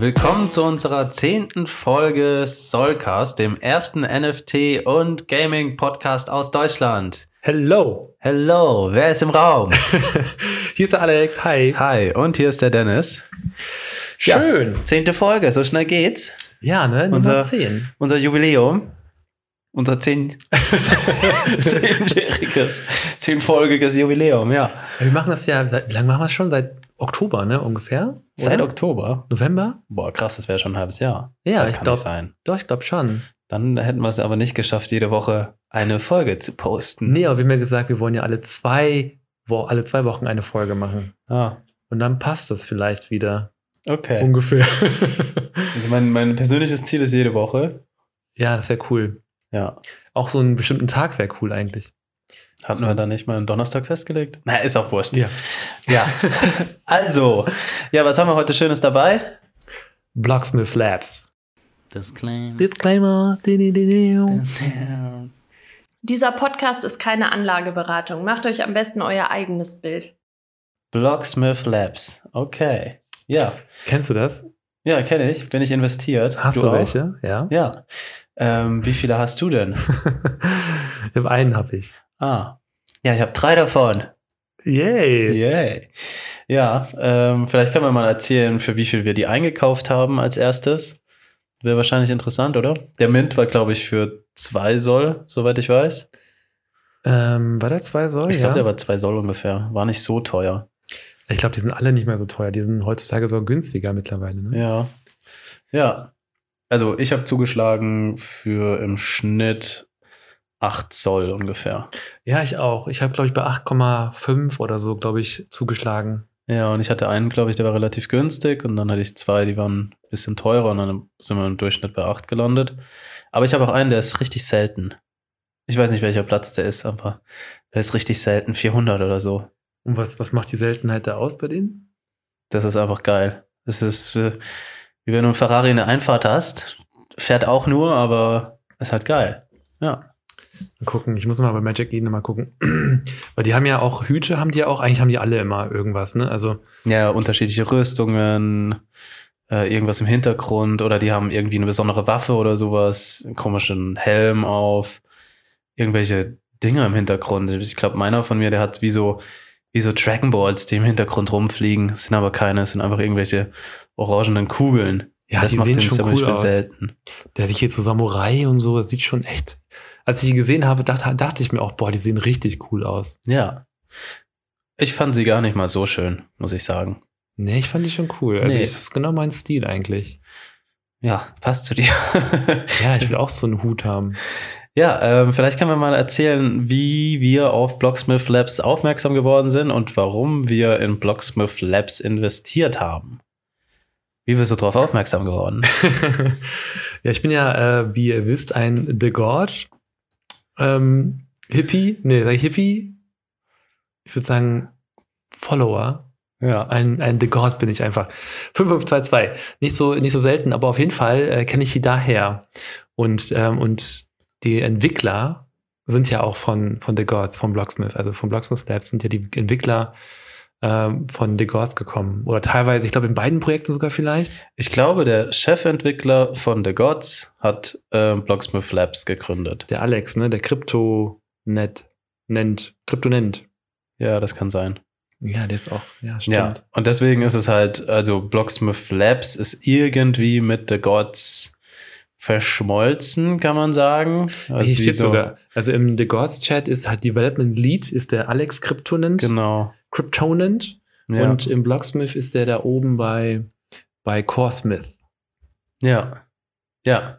Willkommen zu unserer zehnten Folge Soulcast, dem ersten NFT- und Gaming-Podcast aus Deutschland. Hello. Hello, wer ist im Raum? hier ist der Alex. Hi. Hi, und hier ist der Dennis. Schön. Ja, zehnte Folge, so schnell geht's. Ja, ne? Nummer Unser, 10. Unser Jubiläum. Unser zehn, zehnjähriges, zehnfolgiges Jubiläum, ja. Wir machen das ja, seit, wie lange machen wir es schon? Seit Oktober, ne? Ungefähr? Seit Oder? Oktober. November? Boah, krass, das wäre schon ein halbes Jahr. Ja, das ich kann glaub- nicht sein. Doch, ich glaube schon. Dann hätten wir es aber nicht geschafft, jede Woche eine Folge zu posten. Nee, aber wir haben ja gesagt, wir wollen ja alle zwei, wo, alle zwei Wochen eine Folge machen. Ah, Und dann passt das vielleicht wieder. okay. Ungefähr. Also mein, mein persönliches Ziel ist jede Woche. ja, das wäre cool. Ja. Auch so einen bestimmten Tag wäre cool eigentlich. Hatten So. wir da nicht mal einen Donnerstag festgelegt? Na, ist auch wurscht. Ja. Ja. also, ja, was haben wir heute Schönes dabei? Blocksmith Labs. Disclaimer. Disclaimer. Di, di, di, di. Dieser Podcast ist keine Anlageberatung. Macht euch am besten euer eigenes Bild. Blocksmith Labs. Okay. Ja. Kennst du das? Ja, kenne ich. Bin ich investiert. Hast du, auch? welche? Ja. Ja. Ähm, wie viele hast du denn? ich habe einen, habe ich. Ah. Ja, ich habe drei davon. Yay. Yay. Ja, ähm, vielleicht können wir mal erzählen, für wie viel wir die eingekauft haben als erstes. Wäre wahrscheinlich interessant, oder? Der Mint war, glaube ich, für zwei Soll, soweit ich weiß. Ähm, war der zwei Soll? ich glaube, ja? der war zwei Soll ungefähr. War nicht so teuer. Ich glaube, die sind alle nicht mehr so teuer. Die sind heutzutage sogar günstiger mittlerweile. Ne? Ja. Ja. Also, ich habe zugeschlagen für im Schnitt 8 Zoll ungefähr. Ja, ich auch. Ich habe, glaube ich, bei 8,5 oder so, glaube ich, zugeschlagen. Ja, und ich hatte einen, glaube ich, der war relativ günstig und dann hatte ich zwei, die waren ein bisschen teurer und dann sind wir im Durchschnitt bei 8 gelandet. Aber ich habe auch einen, der ist richtig selten. Ich weiß nicht, welcher Platz der ist, aber der ist richtig selten, 400 oder so. Und was, was macht die Seltenheit da aus bei denen? Das ist einfach geil. Das ist, äh, wie wenn du einen Ferrari in der Einfahrt hast, fährt auch nur, aber ist halt geil. Ja. Mal gucken. Ich muss mal bei Magic Eden mal gucken. Weil die haben ja auch Hüte, haben die ja auch. Eigentlich haben die alle immer irgendwas, ne? Also, Ja, unterschiedliche Rüstungen, äh, irgendwas im Hintergrund oder die haben irgendwie eine besondere Waffe oder sowas, einen komischen Helm auf, irgendwelche Dinge im Hintergrund. Ich glaube, meiner von mir, der hat wie so, wie so Dragon Balls, die im Hintergrund rumfliegen. Es sind aber keine, es sind einfach irgendwelche orangenen Kugeln. ja, das die macht sehen den schon cool aus. selten. Der sich jetzt so Samurai und so, das sieht schon echt. Als ich die gesehen habe, dachte, dachte ich mir auch, boah, die sehen richtig cool aus. Ja. Ich fand sie gar nicht mal so schön, muss ich sagen. Nee, ich fand die schon cool. Also, Nee. das ist genau mein Stil eigentlich. Ja, passt zu dir. Ja, ich will auch so einen Hut haben. Ja, ähm, vielleicht können wir mal erzählen, wie wir auf Blocksmith Labs aufmerksam geworden sind und warum wir in Blocksmith Labs investiert haben. Wie bist du darauf aufmerksam geworden? ja, ich bin ja, äh, wie ihr wisst, ein The God ähm, Hippie. Nee, sag ich Hippie? Ich würde sagen Follower. Ja. Ein, ein The God bin ich einfach. 5522. Nicht so, nicht so selten, aber auf jeden Fall äh, kenne ich die daher. Und, ähm, und die Entwickler sind ja auch von, von The Gods, von Blocksmith. Also von Blocksmith Labs sind ja die Entwickler ähm, von The Gods gekommen. Oder teilweise, ich glaube, in beiden Projekten sogar vielleicht. Ich glaube, der Chefentwickler von The Gods hat äh, Blocksmith Labs gegründet. Der Alex, ne? Der Krypto-Net nennt. Kryptonent. Ja, das kann sein. Ja, der ist auch. Ja, stimmt. Ja, und deswegen ist es halt, also Blocksmith Labs ist irgendwie mit The Gods verschmolzen, kann man sagen. Hier Also wie steht so- sogar. Also im The Gods Chat ist halt Development Lead, ist der Alex Kryptonent. Genau. Kryptonent. Ja. Und im Blocksmith ist der da oben bei, bei CoreSmith. Ja. Ja.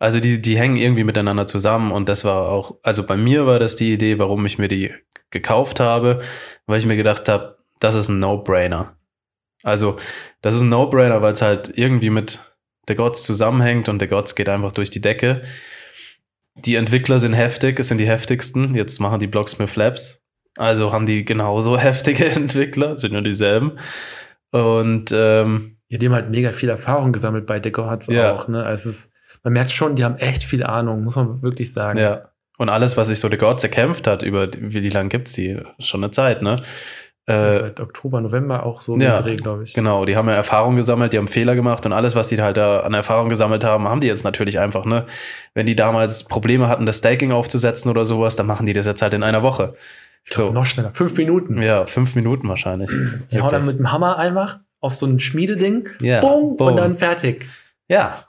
Also die, die hängen irgendwie miteinander zusammen und das war auch, also bei mir war das die Idee, warum ich mir die gekauft habe, weil ich mir gedacht habe, das ist ein No-Brainer. Also, das ist ein No-Brainer, weil es halt irgendwie mit der Gods zusammenhängt und der Gods geht einfach durch die Decke. Die Entwickler sind heftig, es sind die heftigsten. Jetzt machen die Blocksmith Labs. Also haben die genauso heftige Entwickler, sind nur dieselben. Und ähm, Ja, die haben halt mega viel Erfahrung gesammelt bei The Gods Ja. auch. Ne? Also es ist, man merkt schon, die haben echt viel Ahnung, muss man wirklich sagen. Ja. Und alles, was sich so The Gods erkämpft hat, über wie die lang gibt's die? Schon eine Zeit, ne? Äh, Seit Oktober, November auch so ja, Dreh, glaube ich. Genau, die haben ja Erfahrung gesammelt, die haben Fehler gemacht und alles, was die halt da an Erfahrung gesammelt haben, haben die jetzt natürlich einfach, ne? Wenn die damals Probleme hatten, das Staking aufzusetzen oder sowas, dann machen die das jetzt halt in einer Woche. Ich glaube, noch schneller. Fünf Minuten. Ja, fünf Minuten wahrscheinlich. Die hauen dann mit dem Hammer einfach auf so ein Schmiededing, Ja, boom, boom. und dann fertig. Ja,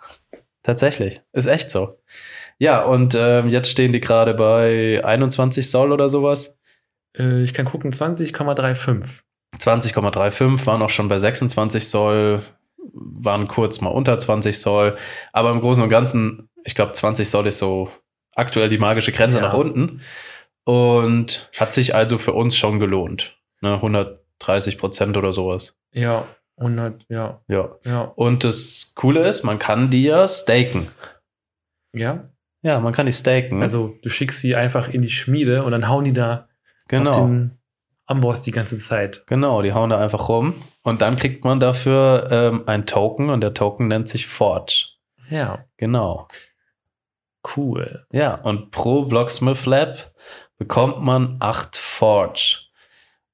tatsächlich. Ist echt so. Ja, und ähm, jetzt stehen die gerade bei 21 Soll oder sowas. Äh, ich kann gucken, 20,35. 20,35 waren auch schon bei 26 Soll, waren kurz mal unter 20 Soll. Aber im Großen und Ganzen, ich glaube, 20 Soll ist so aktuell die magische Grenze Ja. nach unten. Und hat sich also für uns schon gelohnt. Ne, 130 Prozent oder sowas. Ja, 100, ja, Ja. ja. Und das Coole ist, man kann die ja staken. Ja, Ja, man kann die staken. also du schickst sie einfach in die Schmiede und dann hauen die da auf genau. den Amboss die ganze Zeit. Genau, die hauen da einfach rum. Und dann kriegt man dafür ähm, ein Token und der Token nennt sich Forge. Ja, Genau. cool. Ja, und pro Blocksmith Lab bekommt man acht Forge.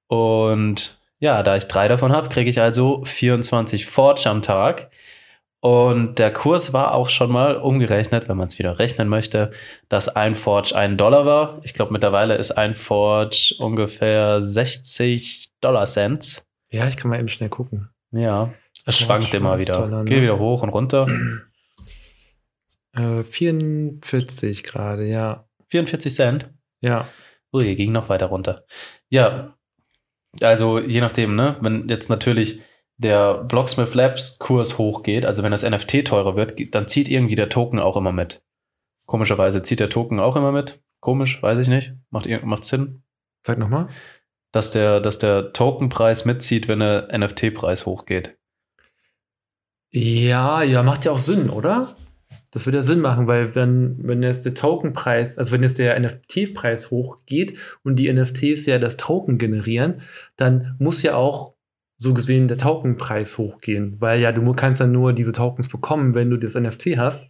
Und ja, da ich drei davon habe, kriege ich also 24 Forge am Tag. Und der Kurs war auch schon mal umgerechnet, wenn man es wieder rechnen möchte, dass ein Forge ein Dollar war. Ich glaube, mittlerweile ist ein Forge ungefähr 60 Dollar Cent. Ja, ich kann mal eben schnell gucken. Ja, es schwankt immer wieder. Dollar, ne? Geht wieder hoch und runter. Äh, 44 gerade, ja. 44 Cent. Ja, Ui, ging noch weiter runter. Ja, also je nachdem, ne? Wenn jetzt natürlich der Blocksmith Labs Kurs hochgeht, also wenn das NFT teurer wird, dann zieht irgendwie der Token auch immer mit. Komischerweise zieht der Token auch immer mit. Komisch, weiß ich nicht. Macht, macht Sinn, sag nochmal. dass der, dass der Tokenpreis mitzieht, wenn der NFT-Preis hochgeht. Ja, ja, macht ja auch Sinn, oder? Das würde ja Sinn machen, weil wenn, wenn jetzt der Tokenpreis, also wenn jetzt der NFT-Preis hochgeht und die NFTs ja das Token generieren, dann muss ja auch so gesehen der Tokenpreis hochgehen, weil ja du kannst dann nur diese Tokens bekommen, wenn du das NFT hast.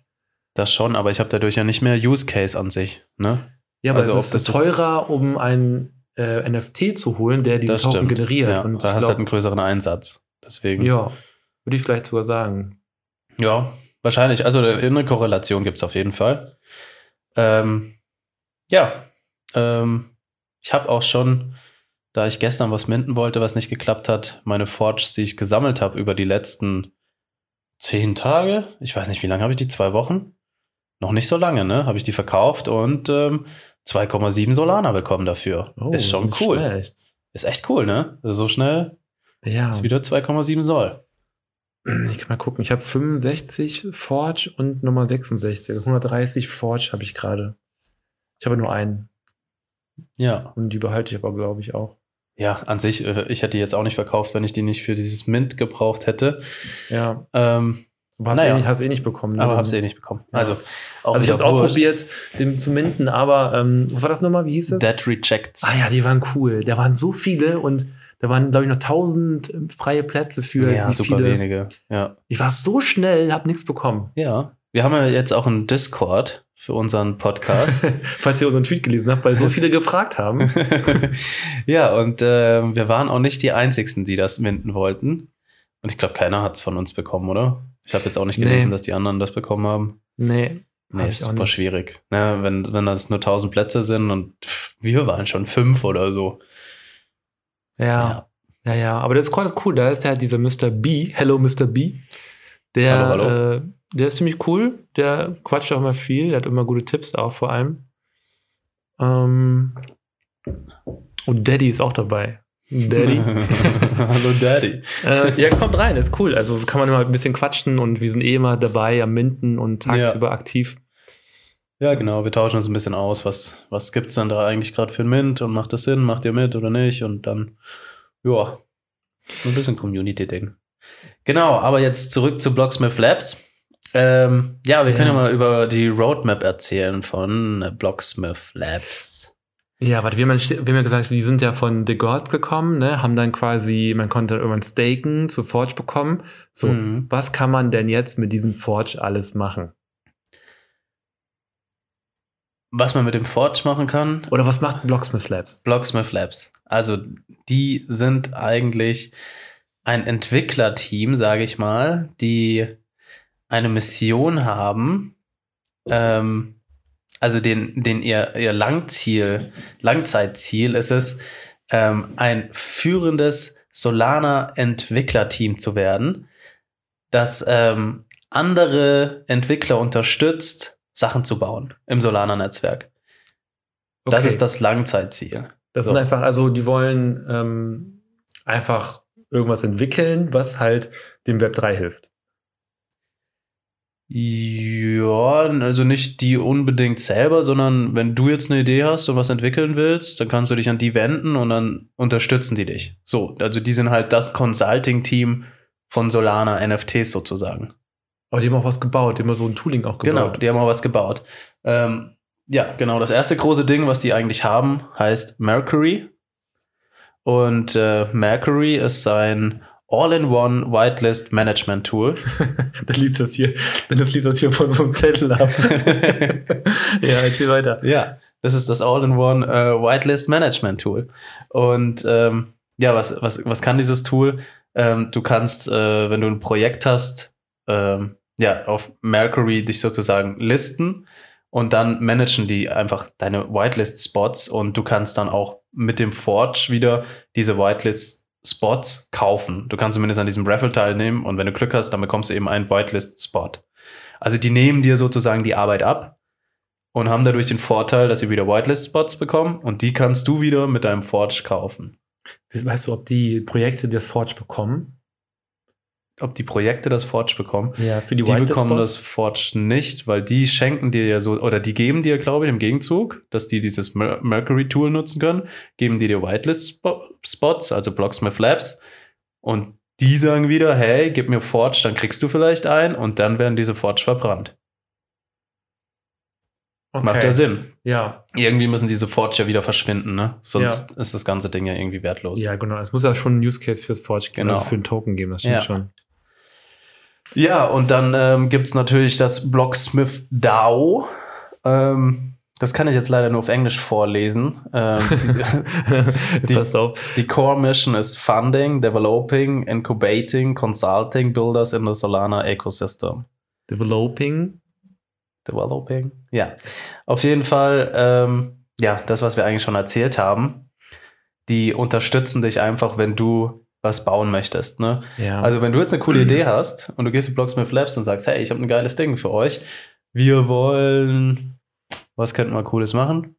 Das schon, aber ich habe dadurch ja nicht mehr Use Case an sich. Ne? Ja, aber Also es ist teurer, um einen äh, NFT zu holen, der diese Das Token stimmt. generiert. Ja, und da hast du halt einen größeren Einsatz. Deswegen. ja, würde ich vielleicht sogar sagen. Ja, wahrscheinlich. Also eine Korrelation gibt es auf jeden Fall. Ähm, ja, ähm, ich habe auch schon, da ich gestern was minden wollte, was nicht geklappt hat, meine Forges, die ich gesammelt habe über die letzten zehn Tage, ich weiß nicht, wie lange habe ich die? Zwei Wochen? Noch nicht so lange, ne? Habe ich die verkauft und ähm, 2,7 Solana bekommen dafür. ist schon Oh, cool. Schlecht. Ist echt cool, ne? Also so schnell Ja. ist wieder 2,7 Soll. Ich kann mal gucken. Ich habe 65 Forge und Nummer 66. Also 130 Forge habe ich gerade. Ich habe nur einen. Ja. Und die behalte ich aber, glaube ich, auch. Ja, an sich, äh, ich hätte die jetzt auch nicht verkauft, wenn ich die nicht für dieses Mint gebraucht hätte. Ja. Ähm, Aber hast, Naja. eh, nicht, hast eh nicht bekommen. ne? aber hab's eh nicht bekommen. Ja. Also, Also ich habe es auch wurscht. probiert, den zu minden, aber ähm, was war das nochmal? Wie hieß das? Dead Rejects. Ah ja, die waren cool. Da waren so viele und da waren, glaube ich, noch 1000 freie Plätze für ja, super viele. wenige. Ja. Ich war so schnell, habe nichts bekommen. ja. Wir haben ja jetzt auch einen Discord für unseren Podcast. Falls ihr unseren Tweet gelesen habt, weil so viele gefragt haben. ja, und ähm, wir waren auch nicht die Einzigen, die das minden wollten. Und ich glaube, keiner hat es von uns bekommen, oder? Ich habe jetzt auch nicht gelesen, Nee. dass die anderen das bekommen haben. Nee. Nee, ist super schwierig. Ne, wenn, wenn das nur 1000 Plätze sind und pff, wir waren schon fünf oder so. Ja. Ja, ja, aber das ist cool, das ist cool. Da ist ja dieser Mr. B, Hello Mr. B. Der, Hallo, hallo. Äh, der ist ziemlich cool. Der quatscht auch immer viel. Der hat immer gute Tipps auch vor allem. Ähm, und Daddy ist auch dabei. Daddy. Hallo Daddy. äh, ja, kommt rein, ist cool. Also kann man immer ein bisschen quatschen und wir sind eh immer dabei am Minden und tagsüber aktiv. Ja, genau. Wir tauschen uns ein bisschen aus. Was, was gibt es denn da eigentlich gerade für ein Mint und macht das Sinn? Macht ihr mit oder nicht? Und dann, ja, ein bisschen Community-Ding. Genau, aber jetzt zurück zu Blocksmith Labs. Ähm, ja, wir Ja. können ja mal über die Roadmap erzählen von äh, Blocksmith Labs. Ja, warte, wir haben, ja- wir haben ja gesagt, die sind ja von The Gods gekommen, ne? haben dann quasi, man konnte irgendwann staken, zu Forge bekommen. So, Mhm. was kann man denn jetzt mit diesem Forge alles machen? was man mit dem Forge machen kann. Oder was macht Blocksmith Labs? Blocksmith Labs. Also die sind eigentlich ein Entwicklerteam, sage ich mal, die eine Mission haben, ähm, also den, den ihr, ihr Langziel, Langzeitziel ist es, ähm, ein führendes Solana-Entwicklerteam zu werden, das ähm, andere Entwickler unterstützt, Sachen zu bauen im Solana-Netzwerk. Das Okay. ist das Langzeitziel. Das So. sind einfach, also die wollen ähm, einfach irgendwas entwickeln, was halt dem Web 3 hilft. Ja, also nicht die unbedingt selber, sondern wenn du jetzt eine Idee hast und was entwickeln willst, dann kannst du dich an die wenden und dann unterstützen die dich. So, also die sind halt das Consulting-Team von Solana NFTs sozusagen. Aber die haben auch was gebaut, die haben so ein Tooling auch Genau, gebaut. die haben auch was gebaut. Ähm, ja, genau. Das erste große Ding, was die eigentlich haben, heißt Mercury. Und äh, Mercury ist ein All-in-One Whitelist Management Tool. Dann liest das hier, dann liest das hier von so einem Zettel ab. ja, erzähl weiter. Ja, das ist das All-in-One äh, Whitelist Management Tool. Und ähm, ja, was, was, was kann dieses Tool? Ähm, du kannst, äh, wenn du ein Projekt hast, ähm, ja, auf Mercury dich sozusagen listen und dann managen die einfach deine Whitelist-Spots und du kannst dann auch mit dem Forge wieder diese Whitelist-Spots kaufen. Du kannst zumindest an diesem Raffle teilnehmen und wenn du Glück hast, dann bekommst du eben einen Whitelist-Spot. Also die nehmen dir sozusagen die Arbeit ab und haben dadurch den Vorteil, dass sie wieder Whitelist-Spots bekommen und die kannst du wieder mit deinem Forge kaufen. Weißt du, ob die Projekte das Forge bekommen? Ob die Projekte das Forge bekommen? Ja, für die, Die bekommen Spots? das Forge nicht, weil die schenken dir ja so, oder die geben dir, glaube ich, im Gegenzug, dass die dieses Mer Mercury-Tool nutzen können, geben die dir Whitelist-Spots, also Blocksmith Labs, und die sagen wieder, hey, gib mir Forge, dann kriegst du vielleicht ein, und dann werden diese Forge verbrannt. Okay. Macht ja Sinn. Ja, Irgendwie müssen diese Forge ja wieder verschwinden, ne? Sonst ist das ganze Ding ja irgendwie wertlos. ja, genau. Es muss ja schon einen Use Case fürs Forge geben, Genau. also für einen Token geben, das stimmt Ja. schon. Ja, und dann ähm, gibt es natürlich das Blocksmith DAO. Ähm, das kann ich jetzt leider nur auf Englisch vorlesen. Ähm, Die- passt auf. die Core Mission ist Funding, Developing, Incubating, Consulting Builders in the Solana Ecosystem. Developing. Developing? Ja. Auf jeden Fall, ähm, ja, das, was wir eigentlich schon erzählt haben. Die unterstützen dich einfach, wenn du was bauen möchtest. Ne? Ja. Also, wenn du jetzt eine coole Idee hast und du gehst zu Blocksmith Labs und sagst, hey, ich habe ein geiles Ding für euch. Wir wollen, was könnten wir Cooles machen?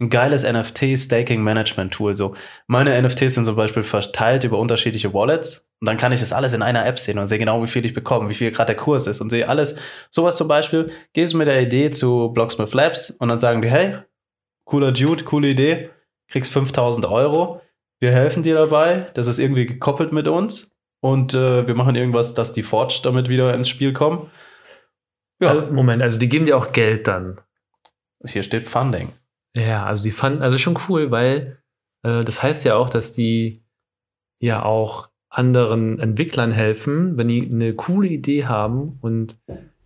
Ein geiles NFT-Staking-Management-Tool. So, meine NFTs sind zum Beispiel verteilt über unterschiedliche Wallets und dann kann ich das alles in einer App sehen und sehe genau, wie viel ich bekomme, wie viel gerade der Kurs ist und sehe alles. Sowas zum Beispiel, gehst du mit der Idee zu Blocksmith Labs und dann sagen die, hey, cooler Dude, coole Idee, kriegst 5000 Euro, wir helfen dir dabei, das ist irgendwie gekoppelt mit uns und äh, wir machen irgendwas, dass die Forge damit wieder ins Spiel kommen. Ja, Also, Moment, also die geben dir auch Geld dann. hier steht Funding. Ja, also die fanden, also schon cool, weil äh, das heißt ja auch, dass die ja auch anderen Entwicklern helfen, wenn die eine coole Idee haben und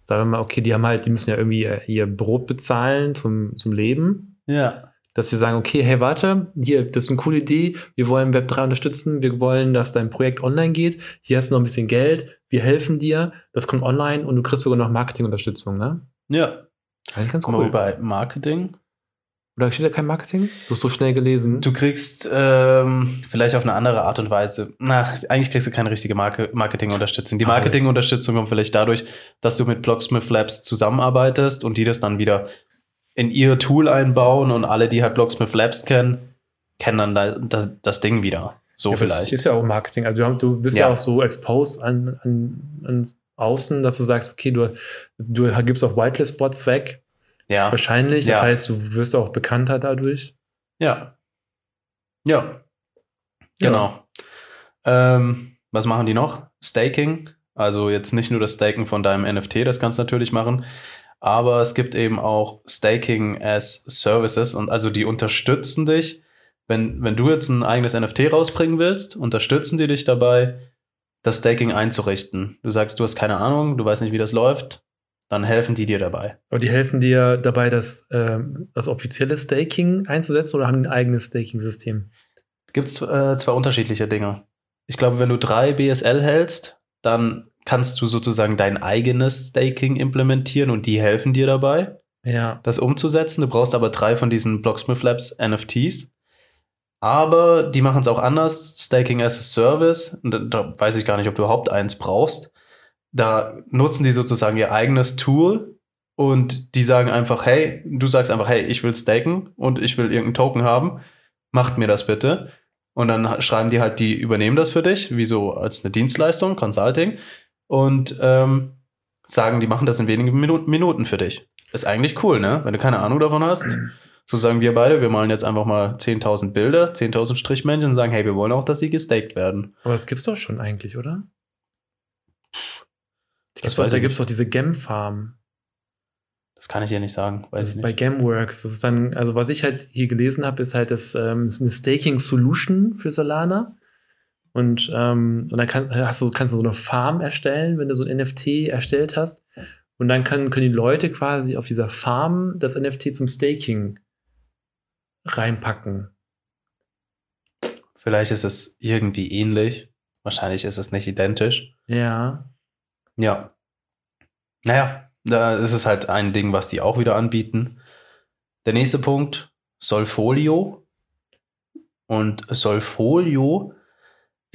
sagen wir mal, okay, die haben halt, die müssen ja irgendwie ihr Brot bezahlen zum, zum Leben, Ja. Dass sie sagen, okay, hey, warte, hier, das ist eine coole Idee, wir wollen Web3 unterstützen, wir wollen, dass dein Projekt online geht, hier hast du noch ein bisschen Geld, wir helfen dir, das kommt online und du kriegst sogar noch Marketingunterstützung, ne? Ja. Eigentlich ganz Guck mal, cool. bei Marketing. Oder steht da kein Marketing? Du hast so schnell gelesen. Du kriegst ähm, vielleicht auf eine andere Art und Weise, na, eigentlich kriegst du keine richtige Marke Marketingunterstützung. Die Aber- Marketingunterstützung kommt vielleicht dadurch, dass du mit Blocksmith Labs zusammenarbeitest und die das dann wieder in ihr Tool einbauen und alle, die halt Blocksmith Labs kennen, kennen dann da, das, das Ding wieder. So Ja, aber Das vielleicht. ist ja auch Marketing. Also du, bist ja. Ja. auch so exposed an, an, an außen, dass du sagst, okay, du, du gibst auch Whitelist-Spots weg. ja. Wahrscheinlich. Das Ja. heißt, du wirst auch bekannter dadurch. Ja. Ja. Genau. Ähm, was machen die noch? Staking. Also jetzt nicht nur das Staken von deinem NFT, das kannst du natürlich machen. Aber es gibt eben auch Staking as Services und also die unterstützen dich. Wenn, wenn du jetzt ein eigenes NFT rausbringen willst, unterstützen die dich dabei, das Staking einzurichten. Du sagst, du hast keine Ahnung, du weißt nicht, wie das läuft. dann helfen die dir dabei. Aber die helfen dir dabei, das, ähm, das offizielle Staking einzusetzen oder haben ein eigenes Staking-System? Gibt es äh, zwei unterschiedliche Dinge. Ich glaube, wenn du drei BSL hältst, dann kannst du sozusagen dein eigenes Staking implementieren und die helfen dir dabei, Ja. das umzusetzen. Du brauchst aber drei von diesen Blocksmith Labs NFTs. Aber die machen es auch anders. Staking as a Service. Da, da weiß ich gar nicht, ob du überhaupt eins brauchst. Da nutzen die sozusagen ihr eigenes Tool und die sagen einfach, hey, du sagst einfach, hey, ich will staken und ich will irgendeinen Token haben. Macht mir das bitte. Und dann schreiben die halt, die übernehmen das für dich, wie so als eine Dienstleistung, Consulting. Und ähm, sagen, die machen das in wenigen Minu Minuten für dich. Ist eigentlich cool, ne? Wenn du keine Ahnung davon hast. So sagen wir beide, wir malen jetzt einfach mal 10.000 Bilder, 10.000 Strichmännchen und sagen, hey, wir wollen auch, dass sie gestaked werden. Aber das gibt's doch schon eigentlich, oder? Gibt's doch, da gibt es doch diese Gem-Farm. Das kann ich dir nicht sagen, weiß Das ist bei nicht. Gemworks. Das ist dann, also was ich halt hier gelesen habe, ist halt das ähm, ist eine Staking-Solution für Solana. Und, ähm, und dann kannst, hast du, kannst du so eine Farm erstellen, wenn du so ein NFT erstellt hast. Und dann können, können die Leute quasi auf dieser Farm das NFT zum Staking reinpacken. Vielleicht ist es irgendwie ähnlich. Wahrscheinlich ist es nicht identisch. Ja. Ja. Naja, da ist es halt ein Ding, was die auch wieder anbieten. Der nächste Punkt, Solfolio. Und Solfolio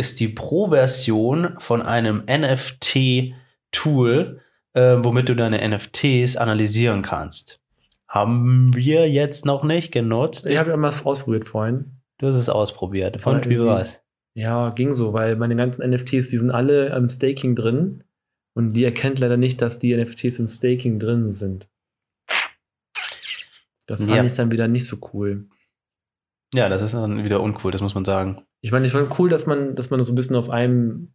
ist die Pro-Version von einem NFT-Tool, äh, womit du deine NFTs analysieren kannst. Haben wir jetzt noch nicht genutzt. Ich habe ja mal ausprobiert vorhin. du hast es ausprobiert. Das Und wie war's? Ja, ging so, weil meine ganzen NFTs, die sind alle im Staking drin. Und die erkennt leider nicht, dass die NFTs im Staking drin sind. Das fand Ja. ich dann wieder nicht so cool. Ja, das ist dann wieder uncool, das muss man sagen. Ich meine, ich fand cool, dass man, dass man das so ein bisschen auf einem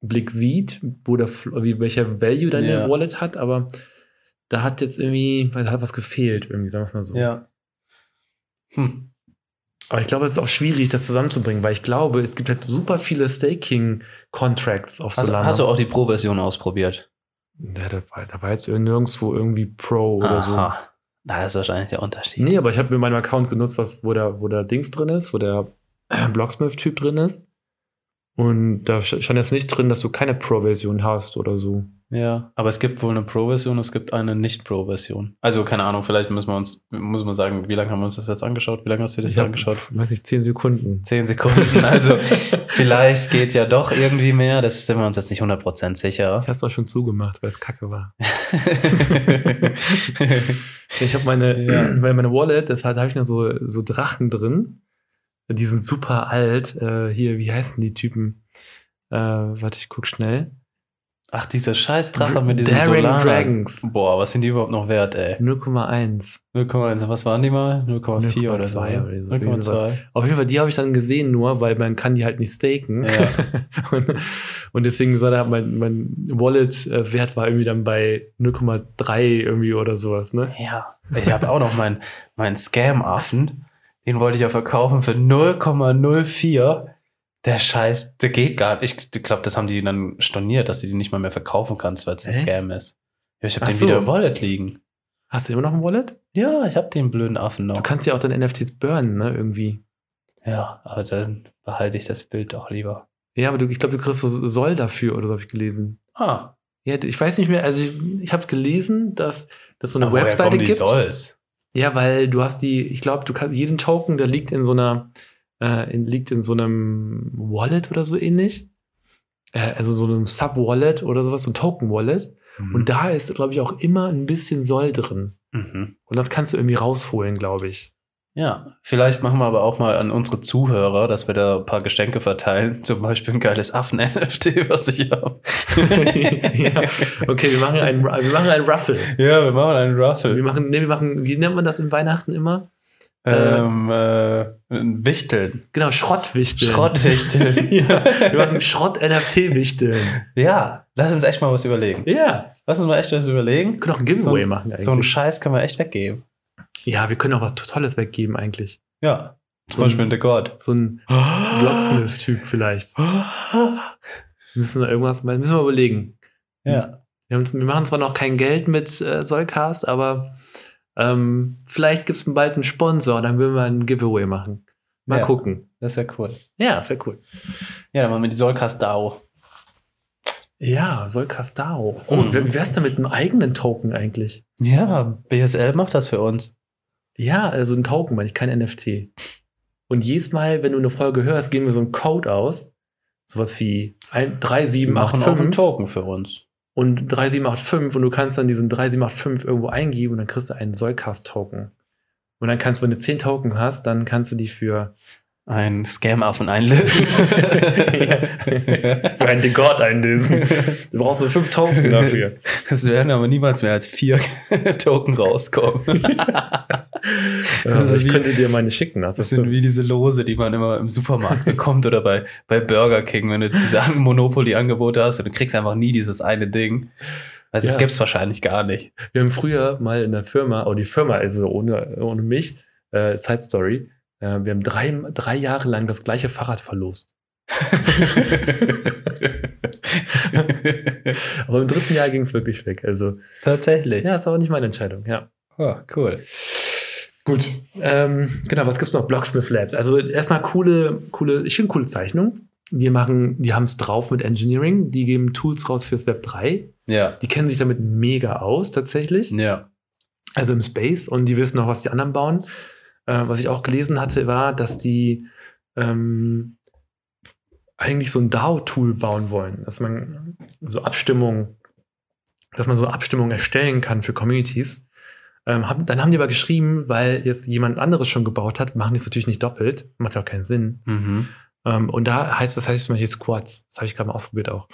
Blick sieht, wo der, wie, welcher Value deine Ja. Wallet hat, aber da hat jetzt irgendwie, da hat was gefehlt, irgendwie, sagen wir es mal so. Ja. Hm. Aber ich glaube, es ist auch schwierig, das zusammenzubringen, weil ich glaube, es gibt halt super viele Staking-Contracts auf Hast, Solana. hast du auch die Pro-Version ausprobiert? Ja, da, war, da war jetzt nirgendwo irgendwie Pro oder so. Aha. Na, das ist wahrscheinlich der Unterschied. Nee, aber ich habe mir meinen Account genutzt, was, wo, der, wo der Dings drin ist, wo der Blocksmith-Typ drin ist. Und da stand jetzt nicht drin, dass du keine Pro-Version hast oder so. Ja, aber es gibt wohl eine Pro-Version, es gibt eine Nicht-Pro-Version. Also, keine Ahnung, vielleicht müssen wir uns, muss man sagen, wie lange haben wir uns das jetzt angeschaut? Wie lange hast du dir das Ich hab, angeschaut? weiß nicht, 10 Sekunden. Zehn Sekunden. Also, vielleicht geht ja doch irgendwie mehr. Das sind wir uns jetzt nicht 100% sicher. Ich hab's doch schon zugemacht, weil es kacke war. Ich habe meine, Ja. meine Wallet, das hat, da habe ich noch so, so Drachen drin. Die sind super alt. Äh, hier, wie heißen die Typen? Äh, warte, ich guck schnell. Ach, dieser scheiß Drache mit diesem Daring Solar. Dragons. Boah, was sind die überhaupt noch wert, ey? 0,1. 0,1, was waren die mal? 0,4 oder so. 0,2 oder? oder so, irgendwie sowas. 0,2. Auf jeden Fall, die habe ich dann gesehen nur, weil man kann die halt nicht staken. Ja. und, und deswegen sah da mein, mein Wallet-Wert war irgendwie dann bei 0,3 irgendwie oder sowas, ne? Ja, ich habe auch noch meinen mein Scam-Affen. Den wollte ich ja verkaufen für 0,04. Der Scheiß, der geht gar nicht. Ich glaube, das haben die dann storniert, dass du die nicht mal mehr verkaufen kannst, weil es ein? Scam ist. Ja, ich habe den so. wieder im Wallet liegen. Hast du immer noch ein Wallet? Ja, ich habe den blöden Affen Du noch. kannst ja auch deine NFTs burnen, ne? Irgendwie. Ja, aber dann behalte ich das Bild doch lieber. Ja, aber du, ich glaube, du kriegst so Soll dafür oder so habe ich gelesen. Ah, Ja, ich weiß nicht mehr, also ich, ich habe gelesen, dass dass so eine aber Webseite gibt. Solls? Ja, weil du hast die, ich glaube, du kannst jeden Token, der liegt in so einer, äh, in, liegt in so einem Wallet oder so ähnlich. Äh, also so einem Sub-Wallet oder sowas, so ein Token-Wallet. Und da ist, glaube ich, auch immer ein bisschen Soll drin. Mhm. Und das kannst du irgendwie rausholen, glaube ich. Ja, vielleicht machen wir aber auch mal an unsere Zuhörer, dass wir da ein paar Geschenke verteilen. Zum Beispiel ein geiles Affen-NFT, was ich habe. ja, okay, wir machen einen, wir machen einen Ruffle. Ja, wir machen einen Wir Ruffle. machen, nee, wir machen, wie nennt man das in Weihnachten immer? Ähm, äh, ein Wichteln. Genau, Schrottwichteln. Schrottwichteln. ja, wir machen Schrott-NFT-Wichteln. ja, lass uns echt mal was überlegen. Ja. Lass uns mal echt was überlegen. Wir können auch ein Giveaway So- machen eigentlich. So einen Scheiß können wir echt weggeben. Ja, wir können auch was Tolles weggeben eigentlich. Ja. Zum So Beispiel ein The God. So ein Blocksmith-Typ vielleicht. Wir müssen da irgendwas, müssen wir überlegen. Ja. Wir, haben, wir machen zwar noch kein Geld mit äh, Solcast, aber ähm, vielleicht gibt es bald einen Sponsor, dann würden wir ein Giveaway machen. Mal Ja. gucken. Das ist ja cool. Ja, das wäre cool. Ja, dann machen wir die Solcast DAO. Ja, Solcast DAO. Oh, Mhm. wie wie wär's denn mit einem eigenen Token eigentlich? Ja, BSL macht das für uns. Ja, also ein Token, meine ich, kein NFT. Und jedes Mal, wenn du eine Folge hörst, geben wir so einen Code aus. Sowas wie ein, Die machen auch einen 3785 Token für uns. und 3785 und du kannst dann diesen 3785 irgendwo eingeben und dann kriegst du einen Solcast-Token. Und dann kannst du, wenn du 10 Token hast, dann kannst du die für, Ein Scam-Affen einlösen. für einen Degord einlösen. Du brauchst so 5 Token dafür. Es werden aber niemals mehr als vier Token rauskommen. Also ich wie- könnte dir meine schicken. Das, Das sind wie diese Lose, die man immer im Supermarkt bekommt oder bei, bei Burger King, wenn du jetzt diese Monopoly-Angebote hast und du kriegst einfach nie dieses eine Ding. Also Ja. es gibt's wahrscheinlich gar nicht. Wir haben früher mal in der Firma, oh die Firma, also ohne, ohne mich, äh, Side Story, äh, wir haben drei, drei Jahre lang das gleiche Fahrrad verlost. Aber im dritten Jahr ging es wirklich weg. Also, Tatsächlich. ja, ist aber nicht meine Entscheidung, ja. Oh, cool. Gut. Ähm, genau, was gibt's noch? Blocksmith Labs. Also erstmal coole, coole, ich finde coole Zeichnung. Die machen, die haben es drauf mit Engineering, die geben Tools raus fürs Web 3. Ja. Die kennen sich damit mega aus, tatsächlich. Ja. also im Space und die wissen auch, was die anderen bauen. Äh, was ich auch gelesen hatte, war, dass die ähm, eigentlich so ein DAO-Tool bauen wollen, dass man so Abstimmung, dass man so Abstimmung erstellen kann für Communities. Ähm, hab, dann haben die aber geschrieben, weil jetzt jemand anderes schon gebaut hat, machen die es natürlich nicht doppelt, macht ja auch keinen Sinn. Mhm. Ähm, und da heißt das heißt mal hier Squads. Das habe ich gerade mal ausprobiert auch.